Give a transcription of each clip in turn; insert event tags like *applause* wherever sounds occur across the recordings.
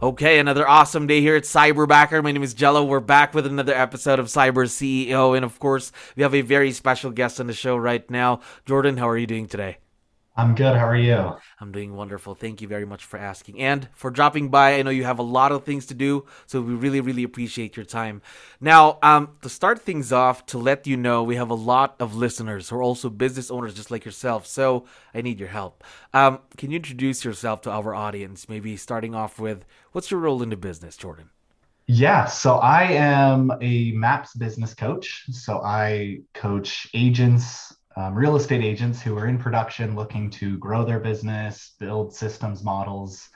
Okay, another awesome day here at Cyberbacker. My name is Jello. We're back with another episode of Cyber CEO. And of course, we have a very special guest on the show right now. Jordan, how are you doing today? I'm good. How are you? I'm doing wonderful. Thank you very much for asking and for dropping by. I know you have a lot of things to do, so we really, really appreciate your time. Now, um, to start things off, to let you know, we have a lot of listeners who are also business owners just like yourself, so I need your help. Um, can you introduce yourself to our audience? Maybe starting off with what's your role in the business, Jordan? Yeah, so I am a MAPS business coach. So I coach agents, um, real estate agents who are in production looking to grow their business, build systems models,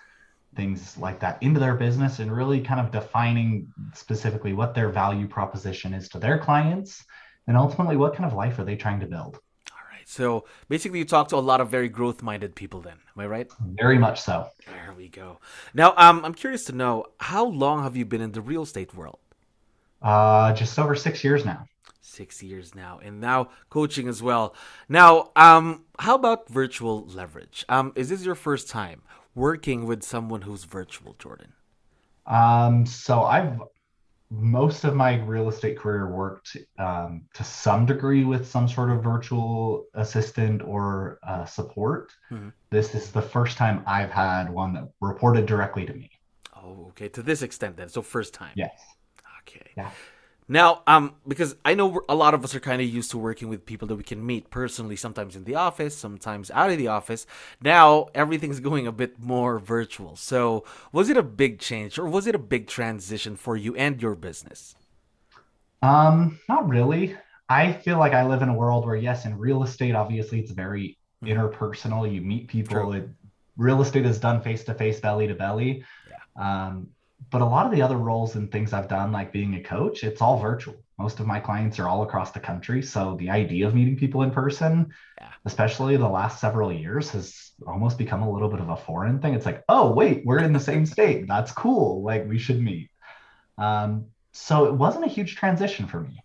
things like that into their business, and really kind of defining specifically what their value proposition is to their clients and ultimately what kind of life are they trying to build. All right. So basically, you talk to a lot of very growth minded people, then. Am I right? Very much so. There we go. Now, um, I'm curious to know how long have you been in the real estate world? Uh, just over six years now six years now and now coaching as well now um how about virtual leverage um is this your first time working with someone who's virtual jordan um so i've most of my real estate career worked um, to some degree with some sort of virtual assistant or uh, support. Mm-hmm. This is the first time I've had one that reported directly to me. Oh, okay. To this extent, then. So, first time. Yes. Okay. Yeah. Now, um, because I know a lot of us are kind of used to working with people that we can meet personally, sometimes in the office, sometimes out of the office. Now everything's going a bit more virtual. So, was it a big change, or was it a big transition for you and your business? Um, not really. I feel like I live in a world where, yes, in real estate, obviously, it's very mm-hmm. interpersonal. You meet people. It, real estate is done face to face, belly to belly. Yeah. Um, but a lot of the other roles and things I've done, like being a coach, it's all virtual. Most of my clients are all across the country. So the idea of meeting people in person, yeah. especially the last several years, has almost become a little bit of a foreign thing. It's like, oh, wait, we're in the same state. That's cool. Like we should meet. Um, so it wasn't a huge transition for me.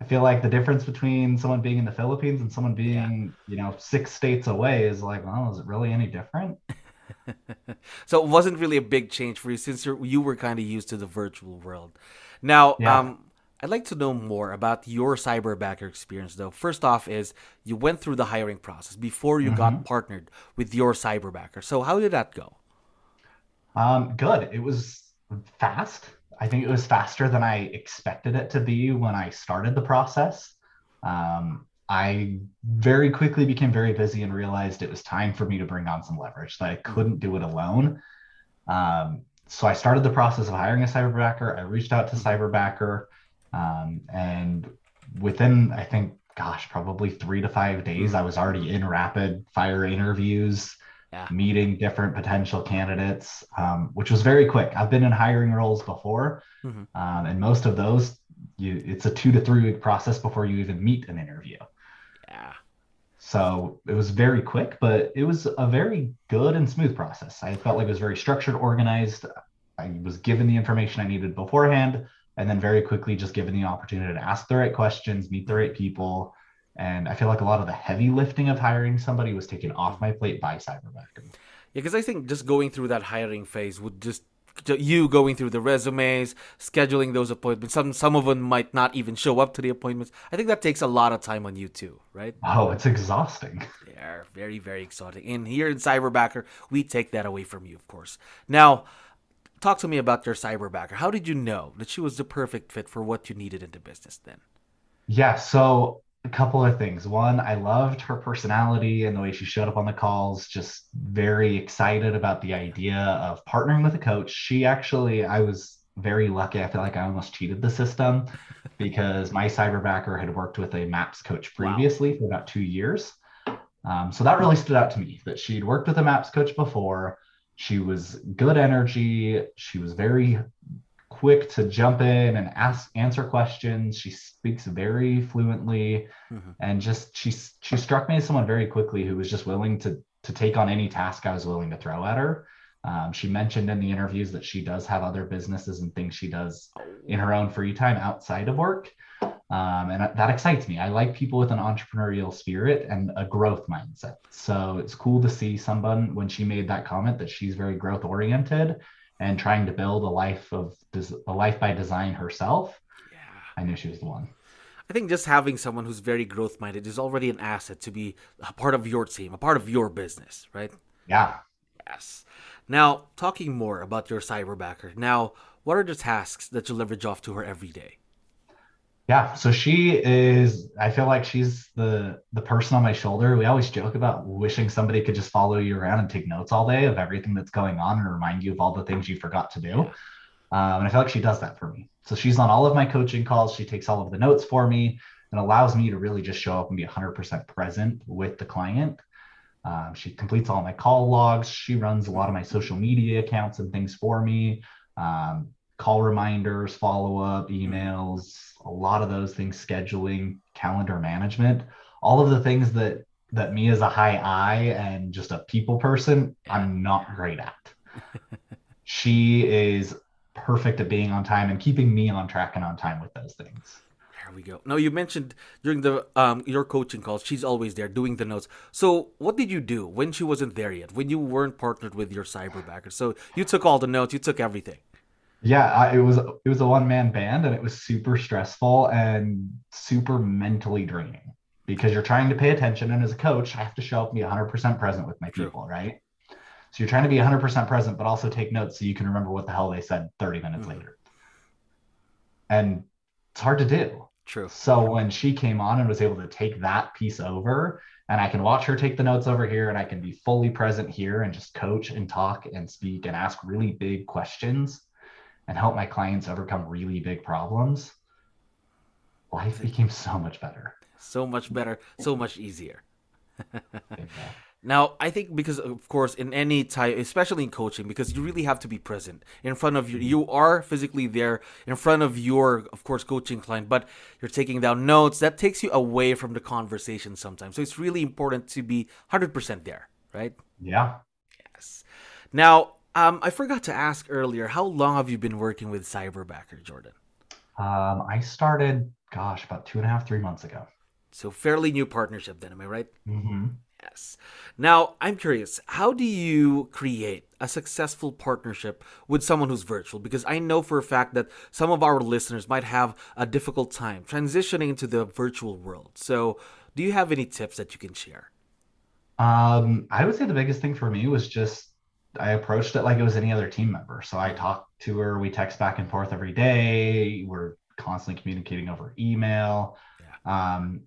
I feel like the difference between someone being in the Philippines and someone being, yeah. you know, six states away is like, well, is it really any different? *laughs* *laughs* so it wasn't really a big change for you since you were kind of used to the virtual world. Now, yeah. um, I'd like to know more about your cyberbacker experience, though. First off, is you went through the hiring process before you mm-hmm. got partnered with your cyberbacker. So how did that go? Um, good. It was fast. I think it was faster than I expected it to be when I started the process. Um, I very quickly became very busy and realized it was time for me to bring on some leverage, that I mm-hmm. couldn't do it alone. Um, so I started the process of hiring a cyberbacker. I reached out to cyberbacker, um, and within, I think, gosh, probably three to five days, I was already in rapid fire interviews, yeah. meeting different potential candidates, um, which was very quick. I've been in hiring roles before, mm-hmm. Um, and most of those, you, it's a two to three week process before you even meet an interview. Yeah. So it was very quick, but it was a very good and smooth process. I felt like it was very structured, organized. I was given the information I needed beforehand, and then very quickly just given the opportunity to ask the right questions, meet the right people. And I feel like a lot of the heavy lifting of hiring somebody was taken off my plate by Cyberbacker. Yeah, because I think just going through that hiring phase would just you going through the resumes, scheduling those appointments. Some some of them might not even show up to the appointments. I think that takes a lot of time on you too, right? Oh, it's exhausting. *laughs* Yeah, very very exhausting. And here in Cyberbacker, we take that away from you, of course. Now, talk to me about your Cyberbacker. How did you know that she was the perfect fit for what you needed in the business then? Yeah, so a couple of things. One, I loved her personality and the way she showed up on the calls, just very excited about the idea of partnering with a coach. She actually, I was very lucky. I feel like I almost cheated the system *laughs* because my cyberbacker had worked with a MAPS coach previously wow. for about two years. Um, so that really stood out to me that she'd worked with a MAPS coach before. She was good energy. She was very quick to jump in and ask answer questions. She speaks very fluently, mm-hmm. and just she she struck me as someone very quickly who was just willing to to take on any task I was willing to throw at her. Um, she mentioned in the interviews that she does have other businesses and things she does in her own free time outside of work. Um, and that excites me. I like people with an entrepreneurial spirit and a growth mindset. So it's cool to see someone when she made that comment that she's very growth oriented and trying to build a life of a life by design herself. Yeah. I knew she was the one. I think just having someone who's very growth minded is already an asset to be a part of your team, a part of your business, right? Yeah. Yes. Now, talking more about your cyberbacker. Now, what are the tasks that you leverage off to her every day? Yeah, so she is. I feel like she's the the person on my shoulder. We always joke about wishing somebody could just follow you around and take notes all day of everything that's going on and remind you of all the things you forgot to do. Um, and I feel like she does that for me. So she's on all of my coaching calls. She takes all of the notes for me and allows me to really just show up and be 100% present with the client. Um, she completes all my call logs. She runs a lot of my social media accounts and things for me. Um, call reminders, follow up, emails, a lot of those things, scheduling, calendar management, all of the things that that me as a high I and just a people person, I'm not great at. *laughs* she is perfect at being on time and keeping me on track and on time with those things. There we go. Now you mentioned during the um your coaching calls, she's always there doing the notes. So what did you do when she wasn't there yet? When you weren't partnered with your cyberbacker? So you took all the notes, you took everything. Yeah, I, it was it was a one man band and it was super stressful and super mentally draining because you're trying to pay attention and as a coach, I have to show up and be 100% present with my people, right? So you're trying to be 100% present but also take notes so you can remember what the hell they said 30 minutes mm later. And it's hard to do. True. So when she came on and was able to take that piece over and I can watch her take the notes over here and I can be fully present here and just coach and talk and speak and ask really big questions and help my clients overcome really big problems, life became so much better. So much better, so much easier. *laughs* Now, I think because of course in any type, especially in coaching, because you really have to be present in front of you. You are physically there in front of your, of course, coaching client, but you're taking down notes. That takes you away from the conversation sometimes. So it's really important to be 100% there, right? Yeah. Yes. Now, um, I forgot to ask earlier, how long have you been working with Cyberbacker, Jordan? Um, I started, gosh, about two and a half, three months ago. So fairly new partnership, then, am I right? Mm-hmm. Yes. Now, I'm curious, how do you create a successful partnership with someone who's virtual? Because I know for a fact that some of our listeners might have a difficult time transitioning into the virtual world. So, do you have any tips that you can share? Um, I would say the biggest thing for me was just I approached it like it was any other team member. So I talked to her, we text back and forth every day. We're constantly communicating over email. Yeah. Um,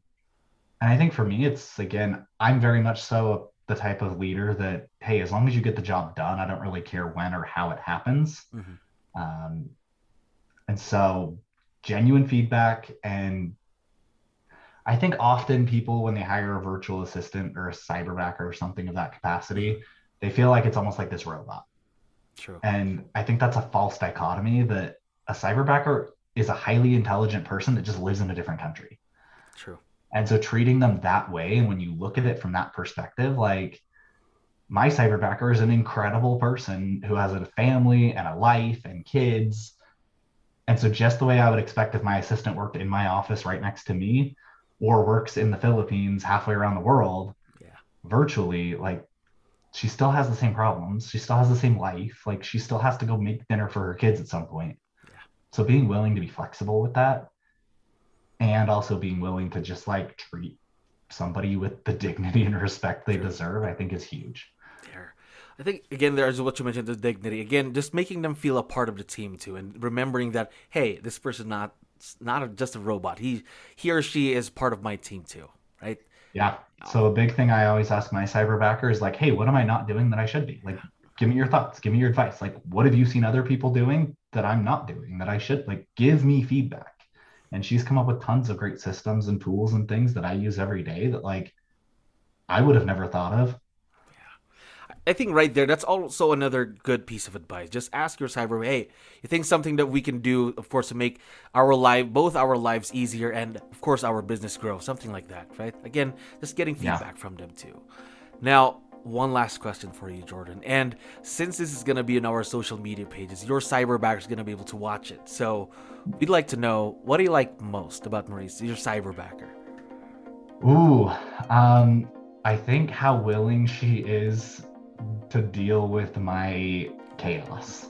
and I think for me, it's again, I'm very much so the type of leader that, hey, as long as you get the job done, I don't really care when or how it happens. Mm-hmm. Um, and so genuine feedback and I think often people, when they hire a virtual assistant or a cyberbacker or something of that capacity, they feel like it's almost like this robot. True. And I think that's a false dichotomy that a cyberbacker is a highly intelligent person that just lives in a different country. True. And so treating them that way, and when you look at it from that perspective, like my cyberbacker is an incredible person who has a family and a life and kids. And so just the way I would expect if my assistant worked in my office right next to me or works in the Philippines halfway around the world yeah. virtually, like she still has the same problems. She still has the same life. Like she still has to go make dinner for her kids at some point. Yeah. So being willing to be flexible with that and also being willing to just like treat somebody with the *laughs* dignity and respect they deserve, I think is huge. There. I think again there's what you mentioned the dignity. Again, just making them feel a part of the team too and remembering that hey, this person not not just a robot. He he or she is part of my team too, right? Yeah. So a big thing I always ask my cyberbacker is like, hey, what am I not doing that I should be? Like, give me your thoughts, give me your advice. Like, what have you seen other people doing that I'm not doing that I should? Like, give me feedback. And she's come up with tons of great systems and tools and things that I use every day that like I would have never thought of. I think right there, that's also another good piece of advice. Just ask your cyber, hey, you think something that we can do, of course, to make our life, both our lives easier and, of course, our business grow, something like that, right? Again, just getting feedback yeah. from them too. Now, one last question for you, Jordan. And since this is going to be in our social media pages, your cyberbacker is going to be able to watch it. So we'd like to know what do you like most about Maurice, your cyberbacker? Ooh, um, I think how willing she is to deal with my chaos.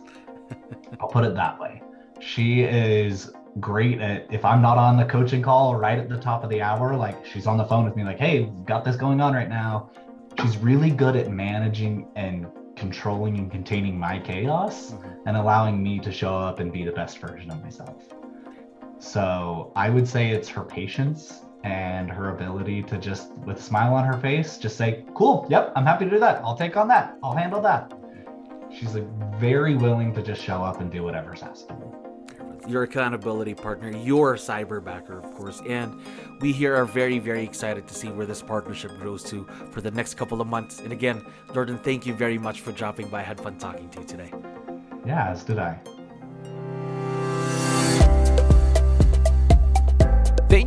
I'll put it that way. She is great at if I'm not on the coaching call right at the top of the hour, like she's on the phone with me, like, hey, got this going on right now. She's really good at managing and controlling and containing my chaos mm-hmm. and allowing me to show up and be the best version of myself. So I would say it's her patience and her ability to just with a smile on her face just say cool yep i'm happy to do that i'll take on that i'll handle that she's like very willing to just show up and do whatever's asked of her your accountability partner, your cyberbacker, of course. And we here are very, very excited to see where this partnership grows to for the next couple of months. And again, Jordan, thank you very much for dropping by. I had fun talking to you today. Yeah, as did I.